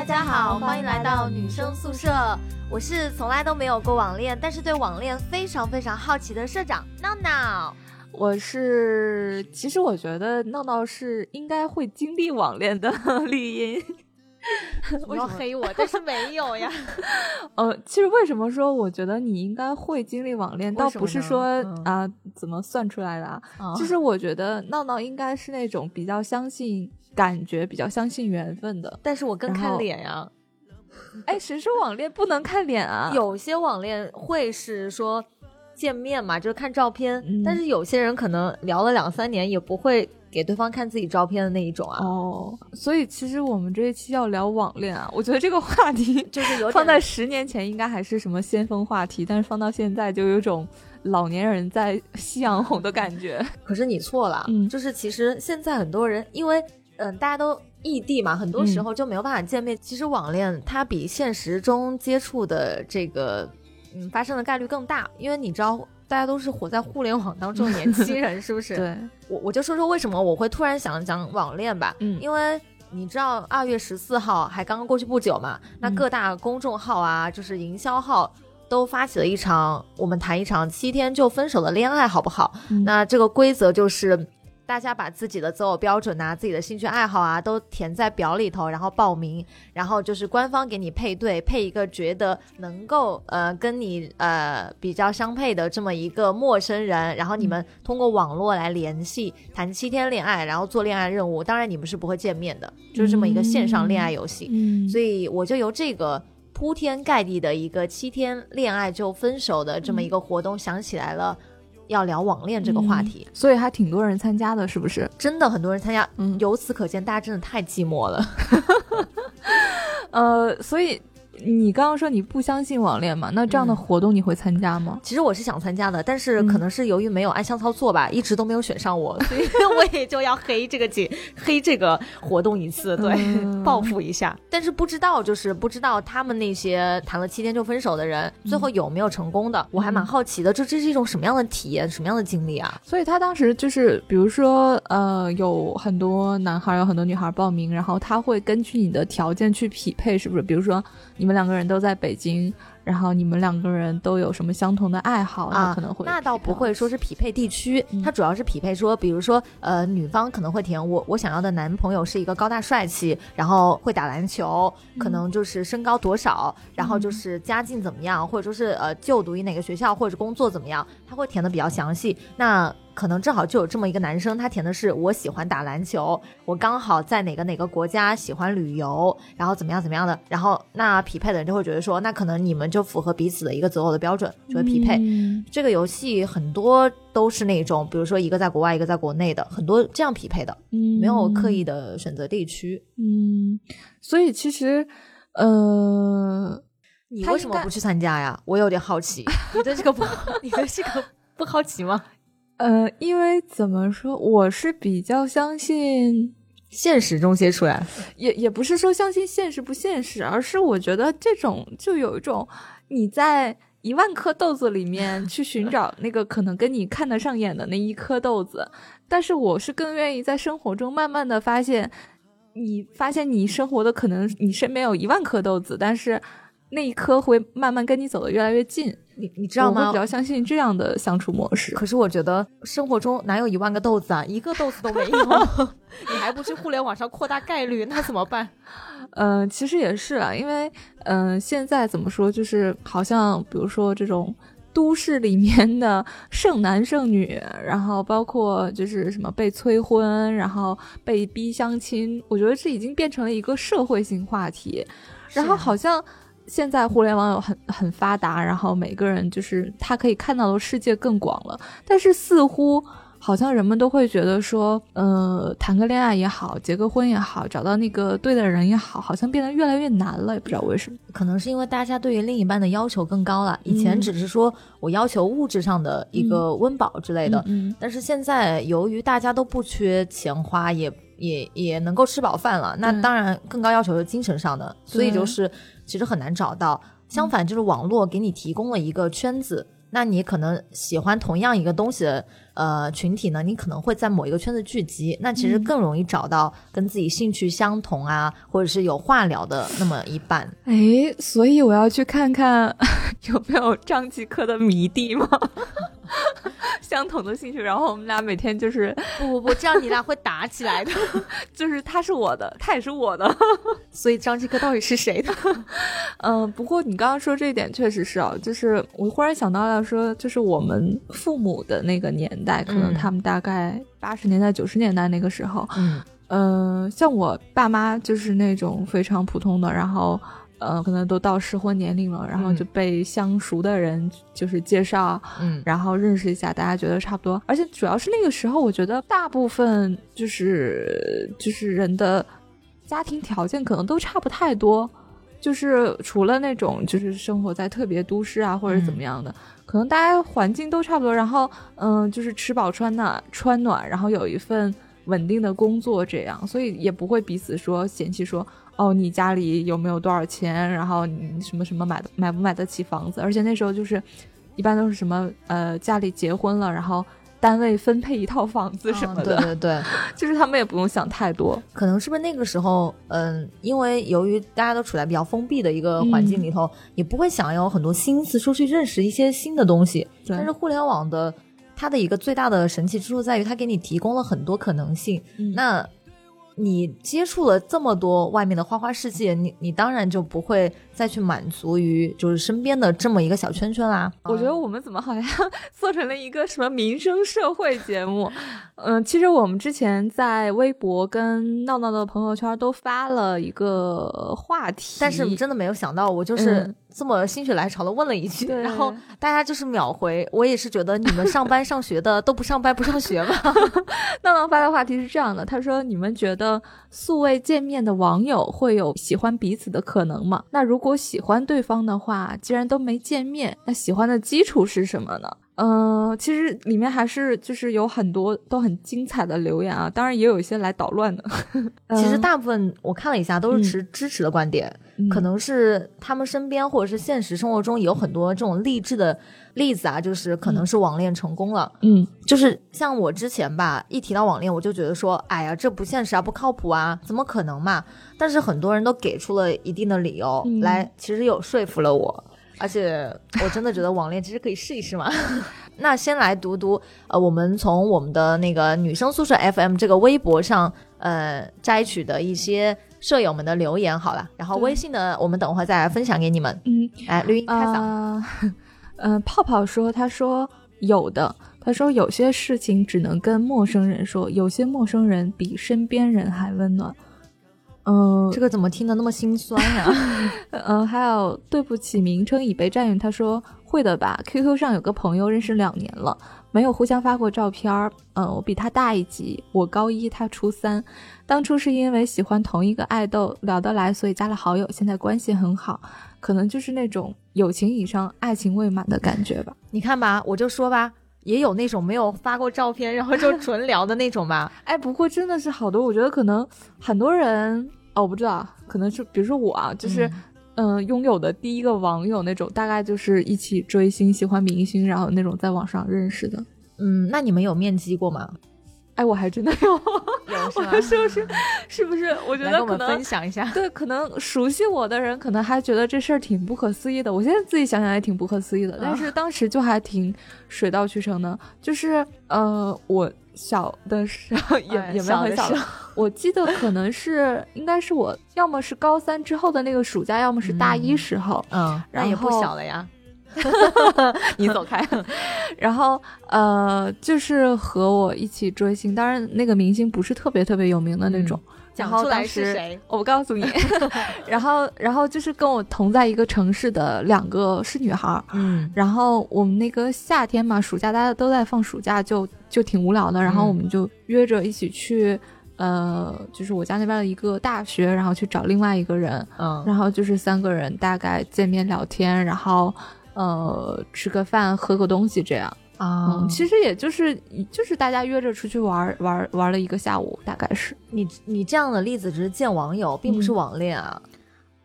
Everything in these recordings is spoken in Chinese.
大家好，欢迎来到女生宿舍。我是从来都没有过网恋，但是对网恋非常非常好奇的社长闹闹。我是，其实我觉得闹闹是应该会经历网恋的 绿茵。你要黑我，但是没有呀。呃，其实为什么说我觉得你应该会经历网恋，倒不是说啊怎么算出来的啊。其实我觉得闹闹应该是那种比较相信感觉、比较相信缘分的。但是我更看脸呀。哎，谁说网恋不能看脸啊？有些网恋会是说见面嘛，就是看照片。但是有些人可能聊了两三年也不会。给对方看自己照片的那一种啊，哦，所以其实我们这一期要聊网恋啊，我觉得这个话题 就是有 放在十年前应该还是什么先锋话题，但是放到现在就有种老年人在夕阳红的感觉。可是你错了，嗯，就是其实现在很多人因为嗯大家都异地嘛，很多时候就没有办法见面。其实网恋它比现实中接触的这个嗯发生的概率更大，因为你知道。大家都是活在互联网当中的年轻人，是不是？对，我我就说说为什么我会突然想讲网恋吧。嗯，因为你知道二月十四号还刚刚过去不久嘛，那各大公众号啊，就是营销号都发起了一场我们谈一场七天就分手的恋爱，好不好？那这个规则就是。大家把自己的择偶标准啊、自己的兴趣爱好啊，都填在表里头，然后报名，然后就是官方给你配对，配一个觉得能够呃跟你呃比较相配的这么一个陌生人，然后你们通过网络来联系，谈七天恋爱，然后做恋爱任务。当然你们是不会见面的，就是这么一个线上恋爱游戏。嗯，所以我就由这个铺天盖地的一个七天恋爱就分手的这么一个活动想起来了。要聊网恋这个话题，所以还挺多人参加的，是不是？真的很多人参加，嗯，由此可见，大家真的太寂寞了。呃，所以。你刚刚说你不相信网恋嘛？那这样的活动你会参加吗？其实我是想参加的，但是可能是由于没有暗箱操作吧，一直都没有选上我，所以 我也就要黑这个节，黑这个活动一次，对，报复一下。但是不知道，就是不知道他们那些谈了七天就分手的人，最后有没有成功的？我还蛮好奇的，这这是一种什么样的体验，什么样的经历啊？所以他当时就是，比如说，呃，有很多男孩，有很多女孩报名，然后他会根据你的条件去匹配，是不是？比如说。你们两个人都在北京，然后你们两个人都有什么相同的爱好啊？可能会那倒不会说是匹配地区，它主要是匹配说，比如说呃，女方可能会填我我想要的男朋友是一个高大帅气，然后会打篮球，可能就是身高多少，然后就是家境怎么样，或者说是呃就读于哪个学校或者工作怎么样，他会填的比较详细。那可能正好就有这么一个男生，他填的是我喜欢打篮球，我刚好在哪个哪个国家喜欢旅游，然后怎么样怎么样的，然后那匹配的人就会觉得说，那可能你们就符合彼此的一个择偶的标准，就会匹配。这个游戏很多都是那种，比如说一个在国外，一个在国内的，很多这样匹配的，没有刻意的选择地区。嗯，所以其实，呃，你为什么不去参加呀？我有点好奇，你对这个不，你对这个不好奇吗？呃，因为怎么说，我是比较相信现实中接出来，也也不是说相信现实不现实，而是我觉得这种就有一种你在一万颗豆子里面去寻找那个可能跟你看得上眼的那一颗豆子，但是我是更愿意在生活中慢慢的发现，你发现你生活的可能你身边有一万颗豆子，但是那一颗会慢慢跟你走的越来越近。你你知道吗？我比较相信这样的相处模式。可是我觉得生活中哪有一万个豆子啊？一个豆子都没有，你还不去互联网上扩大概率，那怎么办？嗯，其实也是啊，因为嗯，现在怎么说，就是好像比如说这种都市里面的剩男剩女，然后包括就是什么被催婚，然后被逼相亲，我觉得这已经变成了一个社会性话题，然后好像。现在互联网有很很发达，然后每个人就是他可以看到的世界更广了。但是似乎好像人们都会觉得说，呃，谈个恋爱也好，结个婚也好，找到那个对的人也好，好像变得越来越难了，也不知道为什么。可能是因为大家对于另一半的要求更高了。以前只是说我要求物质上的一个温饱之类的，但是现在由于大家都不缺钱花，也也也能够吃饱饭了，那当然更高要求是精神上的，所以就是。其实很难找到，相反就是网络给你提供了一个圈子，那你可能喜欢同样一个东西的呃群体呢，你可能会在某一个圈子聚集，那其实更容易找到跟自己兴趣相同啊，或者是有话聊的那么一半。哎，所以我要去看看 有没有张继科的迷弟吗？相同的兴趣，然后我们俩每天就是不不不，这样你俩会打起来的。就是他是我的，他也是我的，所以张继科到底是谁的？嗯，不过你刚刚说这一点确实是啊，就是我忽然想到了说，就是我们父母的那个年代，可能他们大概八十年代、九十年代那个时候，嗯嗯，像我爸妈就是那种非常普通的，然后。呃，可能都到适婚年龄了，然后就被相熟的人就是介绍，嗯，然后认识一下，大家觉得差不多。而且主要是那个时候，我觉得大部分就是就是人的家庭条件可能都差不太多，就是除了那种就是生活在特别都市啊或者怎么样的，可能大家环境都差不多。然后嗯，就是吃饱穿暖，穿暖，然后有一份稳定的工作，这样，所以也不会彼此说嫌弃说。哦，你家里有没有多少钱？然后你什么什么买买不买得起房子？而且那时候就是，一般都是什么呃，家里结婚了，然后单位分配一套房子什么的。对对对，就是他们也不用想太多。可能是不是那个时候，嗯，因为由于大家都处在比较封闭的一个环境里头，也不会想有很多心思说去认识一些新的东西。但是互联网的它的一个最大的神奇之处在于，它给你提供了很多可能性。那。你接触了这么多外面的花花世界，你你当然就不会再去满足于就是身边的这么一个小圈圈啦。我觉得我们怎么好像 做成了一个什么民生社会节目？嗯，其实我们之前在微博跟闹闹的朋友圈都发了一个话题，但是真的没有想到，我就是这么心血来潮的问了一句，然后大家就是秒回。我也是觉得你们上班上学的都不上班不上学吗？闹闹发的话题是这样的，他说：“你们觉得素未见面的网友会有喜欢彼此的可能吗？那如果果喜欢对方的话，既然都没见面，那喜欢的基础是什么呢？”嗯，其实里面还是就是有很多都很精彩的留言啊，当然也有一些来捣乱的。其实大部分我看了一下，都是持支持的观点，可能是他们身边或者是现实生活中有很多这种励志的例子啊，就是可能是网恋成功了。嗯，就是像我之前吧，一提到网恋，我就觉得说，哎呀，这不现实啊，不靠谱啊，怎么可能嘛？但是很多人都给出了一定的理由来，其实有说服了我。而且我真的觉得网恋其实可以试一试嘛。那先来读读，呃，我们从我们的那个女生宿舍 FM 这个微博上，呃，摘取的一些舍友们的留言好了。然后微信呢，我们等会儿再来分享给你们。嗯，来绿音开嗓。嗯，泡泡说，他说有的，他说有些事情只能跟陌生人说，有些陌生人比身边人还温暖。嗯，这个怎么听得那么心酸呀？嗯，还有对不起，名称已被占用。他说会的吧？QQ 上有个朋友认识两年了，没有互相发过照片儿。嗯，我比他大一级，我高一，他初三。当初是因为喜欢同一个爱豆，聊得来，所以加了好友，现在关系很好。可能就是那种友情以上，爱情未满的感觉吧。你看吧，我就说吧，也有那种没有发过照片，然后就纯聊的那种吧。哎，不过真的是好多，我觉得可能很多人。哦，我不知道，可能是比如说我啊，就是，嗯，拥有的第一个网友那种，大概就是一起追星、喜欢明星，然后那种在网上认识的。嗯，那你们有面基过吗？哎，我还真的有，有是吗？是不是？是不是？我觉得可能分享一下。对，可能熟悉我的人可能还觉得这事儿挺不可思议的。我现在自己想想也挺不可思议的，但是当时就还挺水到渠成的。就是呃，我。小的时候也也没有很小，我记得可能是应该是我要么是高三之后的那个暑假，要么是大一时候，嗯，然后也不小了呀，你走开。然后呃，就是和我一起追星，当然那个明星不是特别特别有名的那种。讲出来是谁？我不告诉你。然后，然后就是跟我同在一个城市的两个是女孩。嗯。然后我们那个夏天嘛，暑假大家都在放暑假，就就挺无聊的。然后我们就约着一起去，呃，就是我家那边的一个大学，然后去找另外一个人。嗯。然后就是三个人大概见面聊天，然后呃吃个饭，喝个东西这样。啊，其实也就是就是大家约着出去玩玩玩了一个下午，大概是。你你这样的例子只是见网友，并不是网恋啊。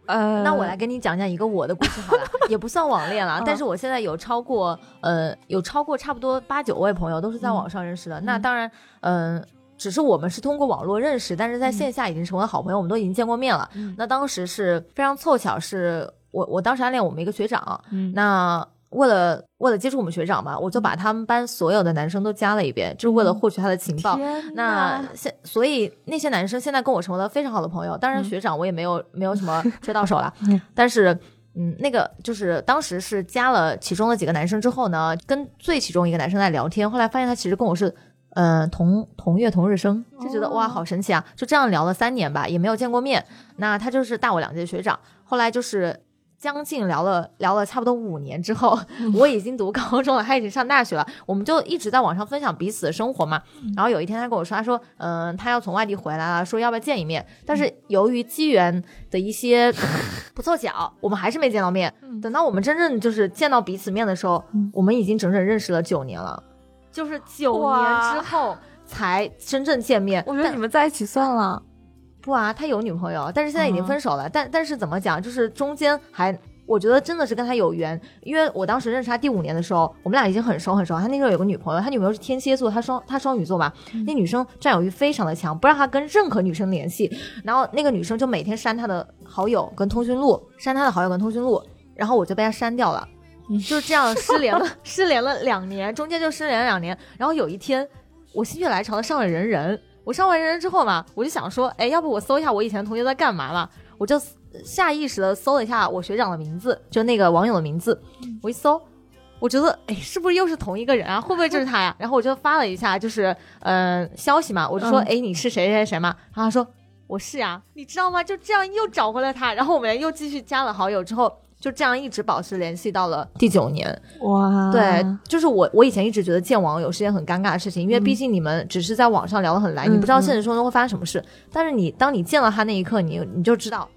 呃，那我来跟你讲讲一个我的故事好了，也不算网恋了，但是我现在有超过呃有超过差不多八九位朋友都是在网上认识的。那当然，嗯，只是我们是通过网络认识，但是在线下已经成为好朋友，我们都已经见过面了。那当时是非常凑巧，是我我当时暗恋我们一个学长，那。为了为了接触我们学长嘛，我就把他们班所有的男生都加了一遍，就是为了获取他的情报。那现所以那些男生现在跟我成为了非常好的朋友。当然学长我也没有没有什么 追到手了，但是嗯，那个就是当时是加了其中的几个男生之后呢，跟最其中一个男生在聊天，后来发现他其实跟我是嗯同同月同日生，就觉得哇好神奇啊！就这样聊了三年吧，也没有见过面。那他就是大我两届的学长，后来就是。将近聊了聊了差不多五年之后，我已经读高中了，他已经上大学了，我们就一直在网上分享彼此的生活嘛。然后有一天他跟我说，他说，嗯，他要从外地回来了，说要不要见一面？但是由于机缘的一些 不凑巧，我们还是没见到面。等到我们真正就是见到彼此面的时候，我们已经整整认识了九年了，就是九年之后才真正见面。我觉得你们在一起算了。不啊，他有女朋友，但是现在已经分手了。但但是怎么讲，就是中间还，我觉得真的是跟他有缘，因为我当时认识他第五年的时候，我们俩已经很熟很熟。他那时候有个女朋友，他女朋友是天蝎座，他双他双鱼座嘛，那女生占有欲非常的强，不让他跟任何女生联系。然后那个女生就每天删他的好友跟通讯录，删他的好友跟通讯录，然后我就被他删掉了，就这样失联了，失联了两年，中间就失联了两年。然后有一天，我心血来潮的上了人人。我上完人之后嘛，我就想说，哎，要不我搜一下我以前同学在干嘛嘛？我就下意识的搜了一下我学长的名字，就那个网友的名字。我一搜，我觉得，哎，是不是又是同一个人啊？会不会就是他呀？然后我就发了一下，就是嗯消息嘛，我就说，哎，你是谁谁谁嘛？然后他说我是呀，你知道吗？就这样又找回了他，然后我们又继续加了好友之后。就这样一直保持联系到了第九年，哇！对，就是我，我以前一直觉得见网友是件很尴尬的事情，因为毕竟你们只是在网上聊得很来，你不知道现实生活中会发生什么事。但是你当你见了他那一刻，你你就知道，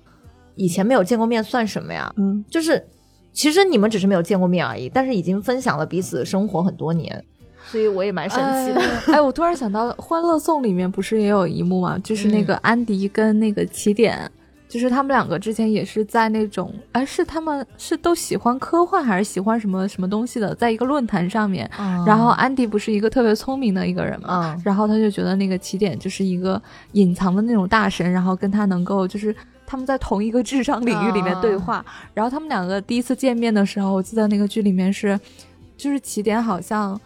以前没有见过面算什么呀？嗯，就是其实你们只是没有见过面而已，但是已经分享了彼此的生活很多年，所以我也蛮神奇的。哎，我突然想到《欢乐颂》里面不是也有一幕吗？就是那个安迪跟那个起点。就是他们两个之前也是在那种，哎，是他们是都喜欢科幻还是喜欢什么什么东西的，在一个论坛上面，然后安迪不是一个特别聪明的一个人嘛，然后他就觉得那个起点就是一个隐藏的那种大神，然后跟他能够就是他们在同一个智商领域里面对话，然后他们两个第一次见面的时候，我记得那个剧里面是，就是起点好像，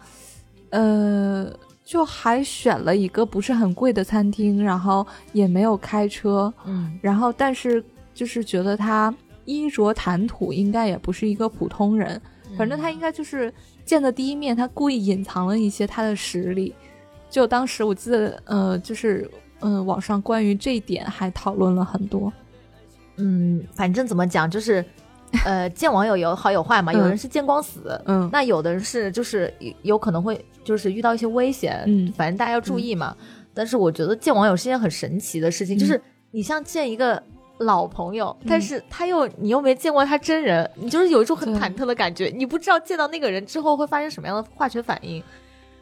呃。就还选了一个不是很贵的餐厅，然后也没有开车，嗯，然后但是就是觉得他衣着谈吐应该也不是一个普通人，反正他应该就是见的第一面，他故意隐藏了一些他的实力。就当时我记得，呃，就是嗯，网上关于这一点还讨论了很多。嗯，反正怎么讲就是。呃，见网友有好有坏嘛，有人是见光死，嗯，那有的人是就是有可能会就是遇到一些危险，嗯，反正大家要注意嘛。但是我觉得见网友是一件很神奇的事情，就是你像见一个老朋友，但是他又你又没见过他真人，你就是有一种很忐忑的感觉，你不知道见到那个人之后会发生什么样的化学反应。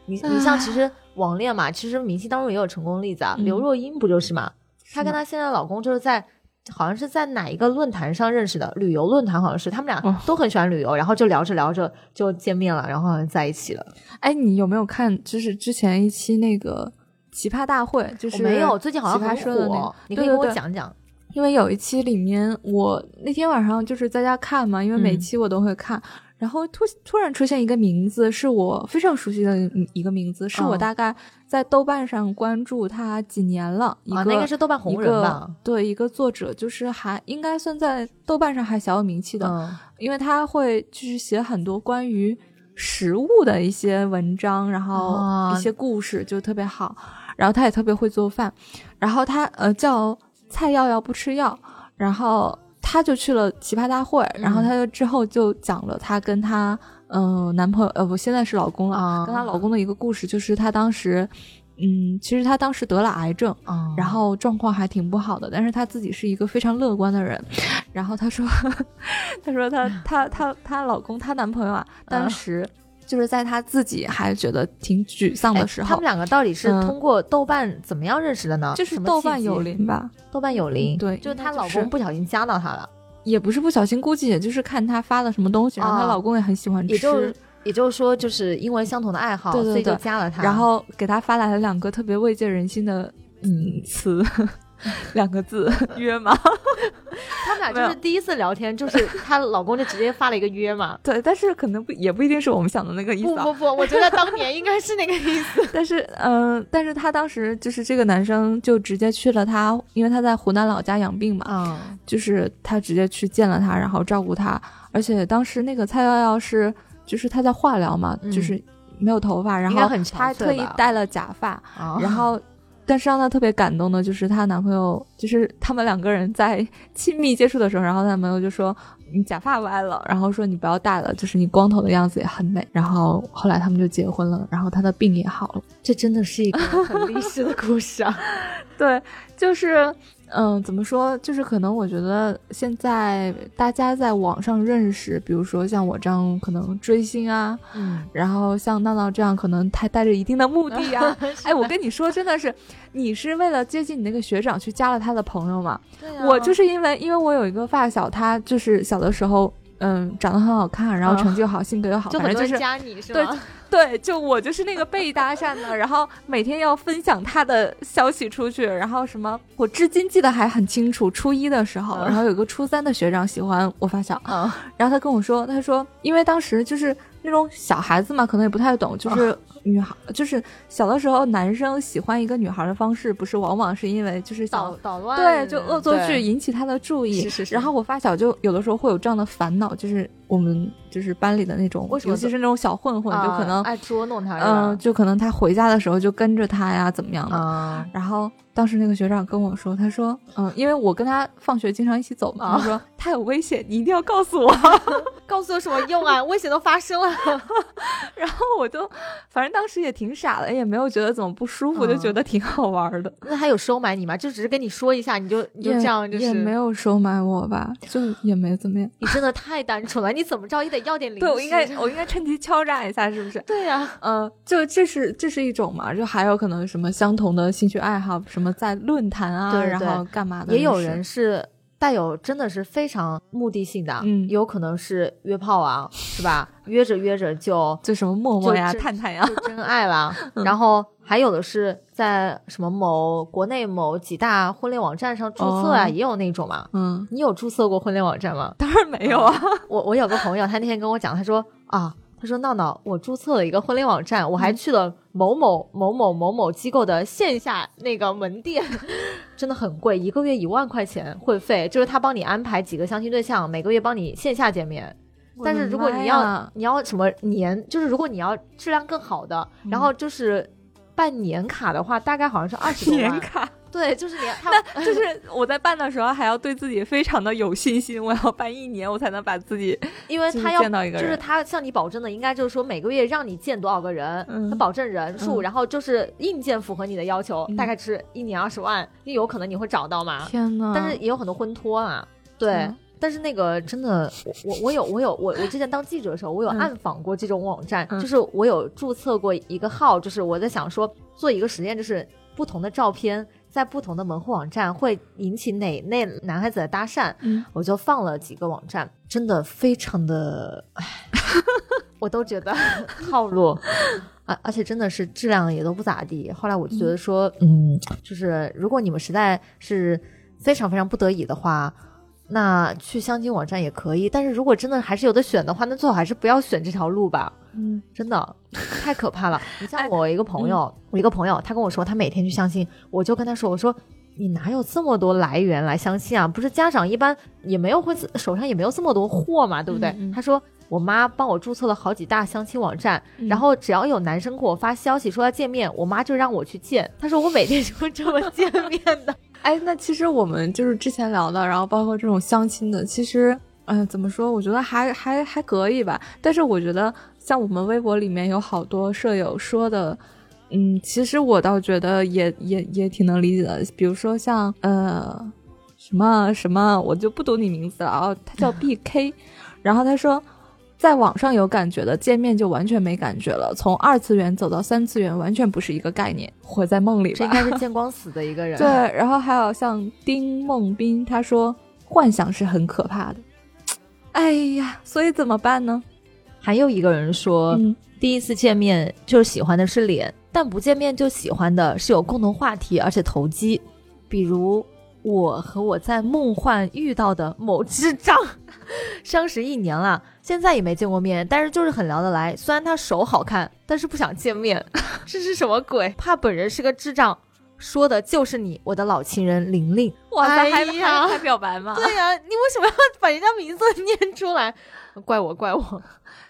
你你像其实网恋嘛，其实明星当中也有成功例子啊，刘若英不就是嘛？她跟她现在老公就是在。好像是在哪一个论坛上认识的，旅游论坛好像是，他们俩都很喜欢旅游，然后就聊着聊着就见面了，然后好像在一起了。哎，你有没有看？就是之前一期那个奇葩大会，就是没有，最近好像很火，你可以跟我讲讲。因为有一期里面，我那天晚上就是在家看嘛，因为每期我都会看。然后突突然出现一个名字，是我非常熟悉的一个名字，是我大概在豆瓣上关注他几年了。啊，那个是豆瓣红人吧？对，一个作者，就是还应该算在豆瓣上还小有名气的，因为他会就是写很多关于食物的一些文章，然后一些故事就特别好。然后他也特别会做饭，然后他呃叫蔡耀耀不吃药，然后。她就去了奇葩大会，然后她就之后就讲了她跟她嗯男朋友呃不现在是老公了，跟她老公的一个故事，就是她当时嗯其实她当时得了癌症，然后状况还挺不好的，但是她自己是一个非常乐观的人，然后她说 她说她她她她老公她男朋友啊。当时。就是在他自己还觉得挺沮丧的时候，他们两个到底是通过豆瓣怎么样认识的呢？就是豆瓣有灵吧，豆瓣有灵。对，就是她老公不小心加到她了。也不是不小心，估计也就是看她发了什么东西，然后她老公也很喜欢吃，也就也就是说，就是因为相同的爱好，所以就加了他，然后给她发来了两个特别慰藉人心的嗯词。两个字 约吗？他们俩就是第一次聊天，就是她老公就直接发了一个约嘛。对，但是可能不也不一定是我们想的那个意思。不不不，我觉得当年应该是那个意思。但是，嗯，但是他当时就是这个男生就直接去了他，因为他在湖南老家养病嘛。嗯。就是他直接去见了他，然后照顾他。而且当时那个蔡瑶瑶是，就是他在化疗嘛，就是没有头发，然后他特意戴了假发，然后。但是让她特别感动的，就是她男朋友，就是他们两个人在亲密接触的时候，然后她男朋友就说：“你假发歪了。”然后说：“你不要戴了，就是你光头的样子也很美。”然后后来他们就结婚了，然后她的病也好了。这真的是一个很励志的故事啊！对，就是。嗯，怎么说？就是可能我觉得现在大家在网上认识，比如说像我这样可能追星啊，嗯，然后像闹闹这样可能他带着一定的目的啊。哎，我跟你说，真的是，你是为了接近你那个学长去加了他的朋友嘛？对我就是因为，因为我有一个发小，他就是小的时候，嗯，长得很好看，然后成绩又好，性格又好，反正就是加你是吗？对，就我就是那个被搭讪的，然后每天要分享他的消息出去，然后什么，我至今记得还很清楚。初一的时候，然后有个初三的学长喜欢我发小，然后他跟我说，他说，因为当时就是那种小孩子嘛，可能也不太懂，就是。女孩就是小的时候，男生喜欢一个女孩的方式，不是往往是因为就是捣捣乱，对，就恶作剧引起他的注意。是是是。然后我发小就有的时候会有这样的烦恼，就是我们就是班里的那种，尤其是那种小混混，就可能爱捉弄他，嗯，就可能他回家的时候就跟着他呀，怎么样的。然后当时那个学长跟我说，他说，嗯，因为我跟他放学经常一起走嘛，他说他有危险，你一定要告诉我。告诉我什么用啊？危险都发生了。然后我就反正。当时也挺傻的，也没有觉得怎么不舒服，就觉得挺好玩的。那他有收买你吗？就只是跟你说一下，你就你就这样，就是也没有收买我吧，就也没怎么样。你真的太单纯了，你怎么着也得要点零食。对我应该，我应该趁机敲诈一下，是不是？对呀，嗯，就这是这是一种嘛，就还有可能什么相同的兴趣爱好，什么在论坛啊，然后干嘛的？也有人是。带有真的是非常目的性的，嗯，有可能是约炮啊，是吧？约着约着就 就什么陌陌呀、探探呀，真爱了。然后还有的是在什么某国内某几大婚恋网站上注册啊，也有那种嘛。嗯，你有注册过婚恋网站吗？当然没有啊。我我有个朋友，他那天跟我讲，他说啊。他说：“闹闹，我注册了一个婚恋网站，我还去了某某某某某某机构的线下那个门店，真的很贵，一个月一万块钱会费，就是他帮你安排几个相亲对象，每个月帮你线下见面。但是如果你要你要什么年，就是如果你要质量更好的，然后就是办年卡的话，大概好像是二十多万。”对，就是你，那 就是我在办的时候还要对自己非常的有信心，我要办一年，我才能把自己，因为他要见到一个人，就是他向你保证的，应该就是说每个月让你见多少个人，他保证人数，然后就是硬件符合你的要求，大概是一年二十万，你有可能你会找到嘛？天呐，但是也有很多婚托啊，对，但是那个真的，我我有我有我我之前当记者的时候，我有暗访过这种网站，就是我有注册过一个号，就是我在想说做一个实验，就是不同的照片。在不同的门户网站会引起哪类男孩子的搭讪？嗯，我就放了几个网站，真的非常的，我都觉得套路而，而且真的是质量也都不咋地。后来我就觉得说，嗯，就是如果你们实在是非常非常不得已的话。那去相亲网站也可以，但是如果真的还是有的选的话，那最好还是不要选这条路吧。嗯，真的太可怕了。你像我一个朋友，我一个朋友，他跟我说他每天去相亲，我就跟他说，我说你哪有这么多来源来相亲啊？不是家长一般也没有会手上也没有这么多货嘛，对不对？他说我妈帮我注册了好几大相亲网站，然后只要有男生给我发消息说要见面，我妈就让我去见。他说我每天就这么见面的。哎，那其实我们就是之前聊的，然后包括这种相亲的，其实，嗯，怎么说？我觉得还还还可以吧。但是我觉得，像我们微博里面有好多舍友说的，嗯，其实我倒觉得也也也挺能理解的。比如说像呃什么什么，我就不读你名字了啊，他叫 B K，然后他说。在网上有感觉的，见面就完全没感觉了。从二次元走到三次元，完全不是一个概念。活在梦里，这应该是 见光死的一个人。对，然后还有像丁梦斌，他说幻想是很可怕的。哎呀，所以怎么办呢？还有一个人说，第一次见面就喜欢的是脸，但不见面就喜欢的是有共同话题而且投机，比如我和我在梦幻遇到的某智障，相识一年了，现在也没见过面，但是就是很聊得来。虽然他手好看，但是不想见面，这是什么鬼？怕本人是个智障。说的就是你，我的老情人玲玲。哇塞，还还还表白吗？对呀，你为什么要把人家名字念出来？怪我，怪我。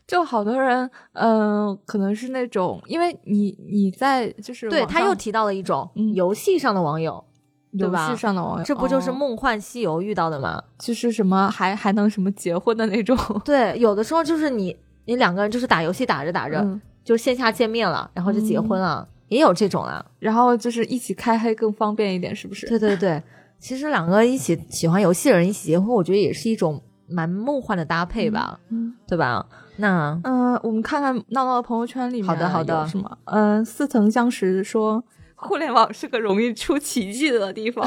就好多人，嗯，可能是那种，因为你你在就是对他又提到了一种游戏上的网友？游戏上的网友，这不就是《梦幻西游》遇到的吗？就是什么还还能什么结婚的那种？对，有的时候就是你你两个人就是打游戏打着打着，就线下见面了，然后就结婚了。也有这种啊，然后就是一起开黑更方便一点，是不是？对对对，其实两个一起喜欢游戏的人一起结婚，我觉得也是一种蛮梦幻的搭配吧，嗯，对吧？那嗯，我们看看闹闹的朋友圈里面，好的好的，什么？嗯，似曾相识说，互联网是个容易出奇迹的地方。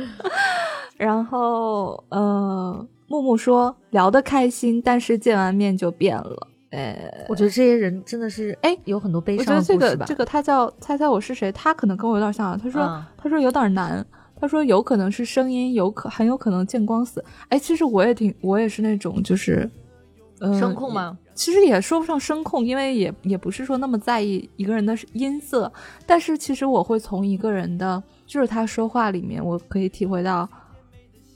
然后呃，木木说聊得开心，但是见完面就变了。呃，我觉得这些人真的是哎，有很多悲伤的故事吧。我觉得这个这个他叫猜猜我是谁，他可能跟我有点像。他说他说有点难，他说有可能是声音，有可很有可能见光死。哎，其实我也挺我也是那种就是声控吗？其实也说不上声控，因为也也不是说那么在意一个人的音色。但是其实我会从一个人的就是他说话里面，我可以体会到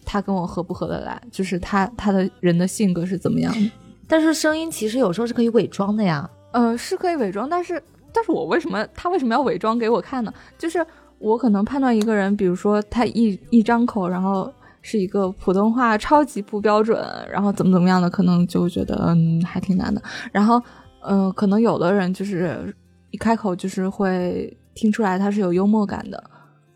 他跟我合不合得来，就是他他的人的性格是怎么样的。但是声音其实有时候是可以伪装的呀，呃，是可以伪装，但是，但是我为什么他为什么要伪装给我看呢？就是我可能判断一个人，比如说他一一张口，然后是一个普通话超级不标准，然后怎么怎么样的，可能就觉得嗯还挺难的。然后，嗯，可能有的人就是一开口就是会听出来他是有幽默感的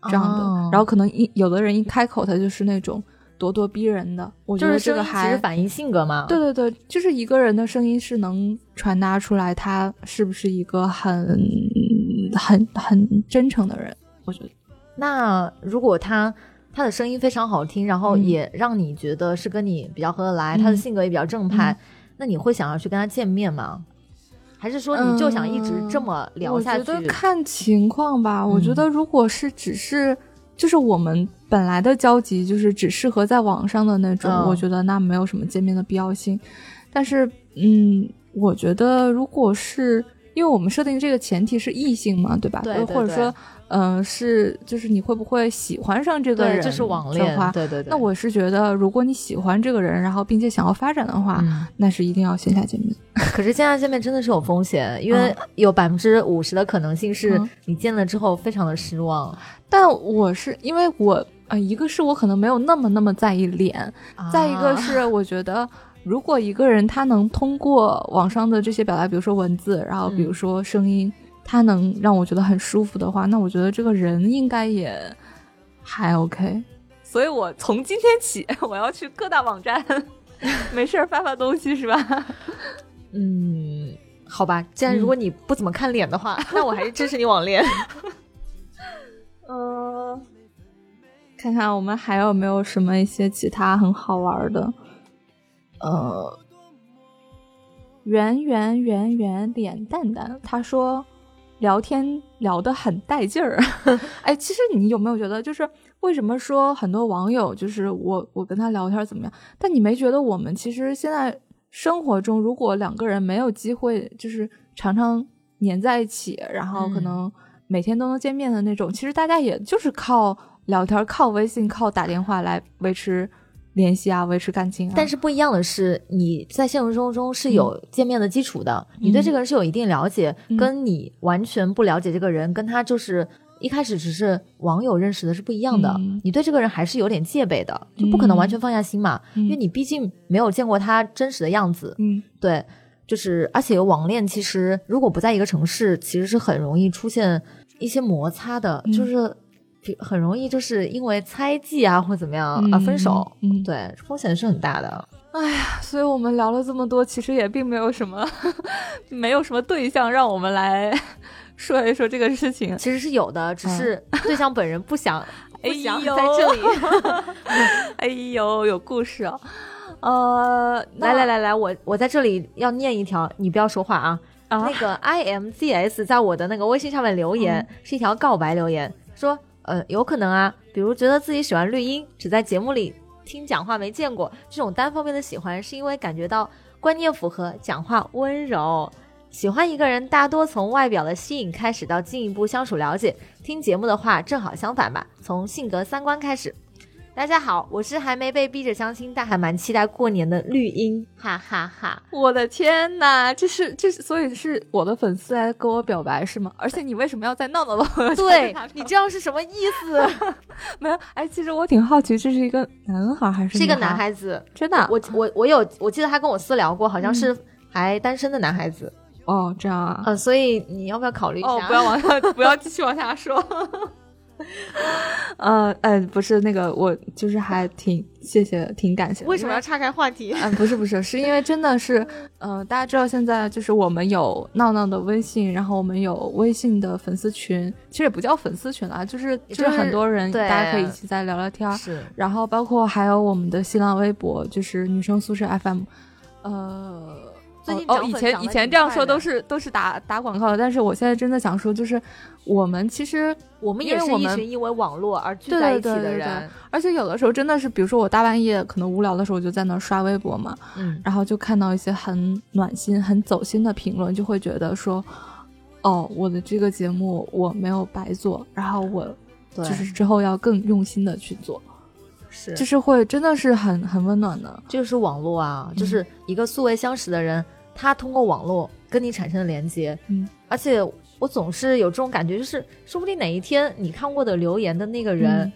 这样的，然后可能一有的人一开口他就是那种。咄咄逼人的，我觉得这个还其实反映性格嘛。对对对，就是一个人的声音是能传达出来，他是不是一个很很很真诚的人？我觉得。那如果他他的声音非常好听，然后也让你觉得是跟你比较合得来，他的性格也比较正派，那你会想要去跟他见面吗？还是说你就想一直这么聊下去？我觉得看情况吧。我觉得如果是只是。就是我们本来的交集就是只适合在网上的那种，我觉得那没有什么见面的必要性。但是，嗯，我觉得如果是因为我们设定这个前提是异性嘛，对吧？对，或者说。嗯，是，就是你会不会喜欢上这个人？就是网恋。对对对。那我是觉得，如果你喜欢这个人，然后并且想要发展的话，那是一定要线下见面。可是线下见面真的是有风险，因为有百分之五十的可能性是你见了之后非常的失望。但我是因为我呃，一个是我可能没有那么那么在意脸，再一个是我觉得，如果一个人他能通过网上的这些表达，比如说文字，然后比如说声音。他能让我觉得很舒服的话，那我觉得这个人应该也还 OK。所以我从今天起，我要去各大网站，没事儿发发东西，是吧？嗯，好吧。既然如果你不怎么看脸的话，那我还是支持你网恋。呃，看看我们还有没有什么一些其他很好玩的。呃，圆圆圆圆脸蛋蛋，他说。聊天聊得很带劲儿，哎，其实你有没有觉得，就是为什么说很多网友就是我我跟他聊天怎么样？但你没觉得我们其实现在生活中，如果两个人没有机会，就是常常黏在一起，然后可能每天都能见面的那种，其实大家也就是靠聊天、靠微信、靠打电话来维持。联系啊，维持感情。但是不一样的是，你在现实生活中是有见面的基础的，你对这个人是有一定了解，跟你完全不了解这个人，跟他就是一开始只是网友认识的是不一样的。你对这个人还是有点戒备的，就不可能完全放下心嘛，因为你毕竟没有见过他真实的样子。嗯，对，就是而且网恋其实如果不在一个城市，其实是很容易出现一些摩擦的，就是。很容易就是因为猜忌啊，或怎么样啊分手，嗯，对，风险是很大的。哎呀，所以我们聊了这么多，其实也并没有什么，没有什么对象让我们来 说一说这个事情。其实是有的，只是对象本人不想 不想在这里。哎呦，有故事哦。呃，来来来来，我我在这里要念一条，你不要说话啊。那个 I M Z S 在我的那个微信上面留言，是一条告白留言，说呃有可能啊，比如觉得自己喜欢绿茵，只在节目里听讲话没见过，这种单方面的喜欢是因为感觉到观念符合，讲话温柔。喜欢一个人，大多从外表的吸引开始，到进一步相处了解。听节目的话，正好相反吧，从性格三观开始。大家好，我是还没被逼着相亲，但还蛮期待过年的绿茵，哈哈哈！我的天哪，这是这是，所以是我的粉丝来跟我表白是吗？而且你为什么要在闹闹的？对你这样是什么意思？没有，哎，其实我挺好奇，这是一个男孩还是是一个男孩子？真的？我我我有，我记得他跟我私聊过，好像是还单身的男孩子。哦，这样啊，嗯，所以你要不要考虑一下？哦，不要往下，不要继续往下说。呃，呃，不是那个，我就是还挺谢谢，挺感谢。为什么要岔开话题？嗯，不是不是，是因为真的是，呃，大家知道现在就是我们有闹闹的微信，然后我们有微信的粉丝群，其实也不叫粉丝群啦，就是就是很多人，大家可以一起在聊聊天。是，然后包括还有我们的新浪微博，就是女生宿舍 FM，呃。哦，以前以前这样说都是都是打打广告的，但是我现在真的想说，就是我们其实我们也是一群因为网络而聚在一起的人，而且有的时候真的是，比如说我大半夜可能无聊的时候，我就在那刷微博嘛，嗯，然后就看到一些很暖心、很走心的评论，就会觉得说，哦，我的这个节目我没有白做，然后我就是之后要更用心的去做，是，就是会真的是很很温暖的，就是网络啊，就是一个素未相识的人。他通过网络跟你产生了连接，嗯，而且我总是有这种感觉，就是说不定哪一天你看过的留言的那个人，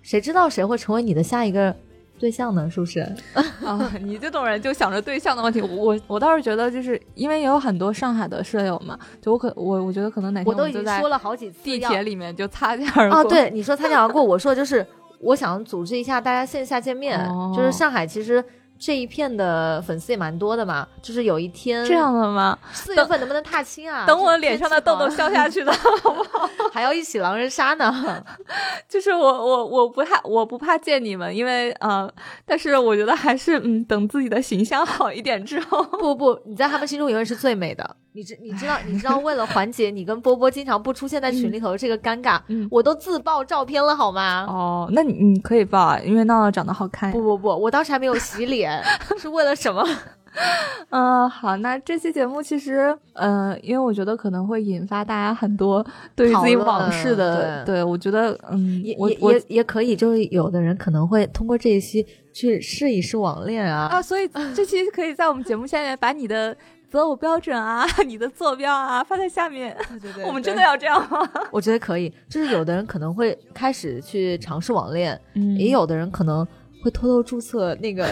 谁知道谁会成为你的下一个对象呢？是不是？啊，你这种人就想着对象的问题，我我倒是觉得，就是因为也有很多上海的舍友嘛，就我可我我觉得可能哪天我都已经说了好几次，地铁里面就擦肩而过。哦，对，你说擦肩而过，我说就是 我想组织一下大家线下见面，就是上海其实。这一片的粉丝也蛮多的嘛，就是有一天这样的吗？四月份能不能踏青啊？等我脸上的痘痘消下去了 好不好？还要一起狼人杀呢。就是我我我不太我不怕见你们，因为呃，但是我觉得还是嗯，等自己的形象好一点之后。不不，你在他们心中永远是最美的。你知你知道你知道，为了缓解你跟波波经常不出现在群里头这个尴尬，我都自爆照片了好吗？哦，那你你可以爆啊，因为闹闹长得好看。不不不，我当时还没有洗脸，是为了什么？嗯，好，那这期节目其实，嗯，因为我觉得可能会引发大家很多对于自己往事的，对我觉得，嗯，也也也也可以，就是有的人可能会通过这一期去试一试网恋啊啊，所以 这期可以在我们节目下面把你的。择偶标准啊，你的坐标啊，发在下面。对对，我们真的要这样吗？我觉得可以。就是有的人可能会开始去尝试网恋，嗯，也有的人可能会偷偷注册那个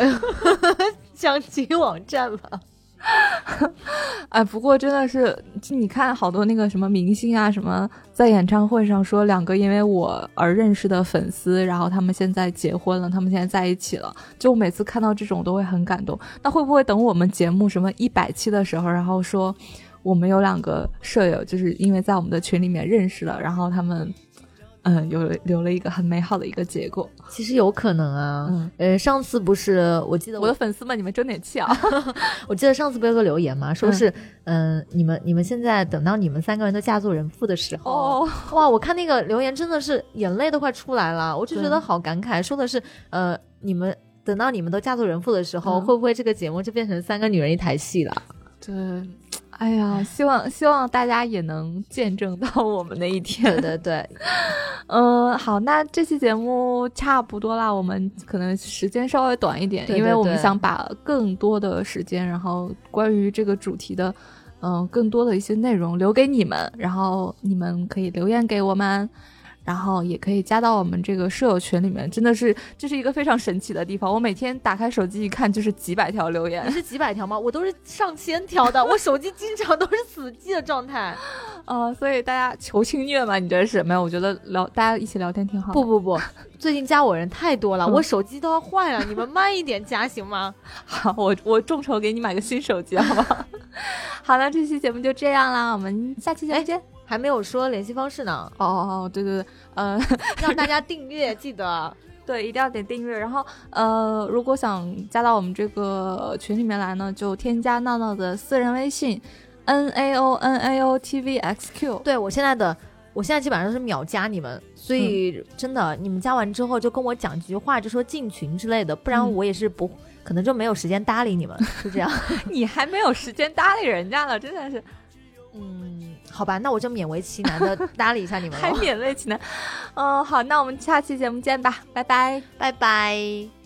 相亲网站吧。哎，不过真的是，你看好多那个什么明星啊，什么在演唱会上说两个因为我而认识的粉丝，然后他们现在结婚了，他们现在在一起了。就我每次看到这种都会很感动。那会不会等我们节目什么一百期的时候，然后说我们有两个舍友，就是因为在我们的群里面认识了，然后他们。嗯，有留了一个很美好的一个结果，其实有可能啊。嗯，呃，上次不是我记得我的粉丝们，你们争点气啊！我记得上次不有个留言嘛，说是嗯，你们你们现在等到你们三个人都嫁作人妇的时候，哇，我看那个留言真的是眼泪都快出来了，我就觉得好感慨。说的是呃，你们等到你们都嫁作人妇的时候，会不会这个节目就变成三个女人一台戏了？对。哎呀，希望希望大家也能见证到我们那一天。对对对，嗯，好，那这期节目差不多啦，我们可能时间稍微短一点，因为我们想把更多的时间，然后关于这个主题的，嗯，更多的一些内容留给你们，然后你们可以留言给我们。然后也可以加到我们这个舍友群里面，真的是这是一个非常神奇的地方。我每天打开手机一看，就是几百条留言。你是几百条吗？我都是上千条的，我手机经常都是死机的状态。呃，所以大家求轻虐嘛？你这是没有？我觉得聊大家一起聊天挺好。不不不，最近加我人太多了，我手机都要坏了。你们慢一点加行吗？好，我我众筹给你买个新手机，好不好？好了，这期节目就这样啦，我们下期节目见。还没有说联系方式呢。哦哦哦，对对对，呃，让大家订阅，记得，对，一定要点订阅。然后，呃，如果想加到我们这个群里面来呢，就添加闹闹的私人微信，n a o n a o t v x q。对我现在的，我现在基本上都是秒加你们，所以真的，你们加完之后就跟我讲几句话，就说进群之类的，不然我也是不可能就没有时间搭理你们，是这样。你还没有时间搭理人家呢，真的是。嗯，好吧，那我就勉为其难的搭理一下你们了，还勉为其难。嗯，好，那我们下期节目见吧，拜拜，拜拜。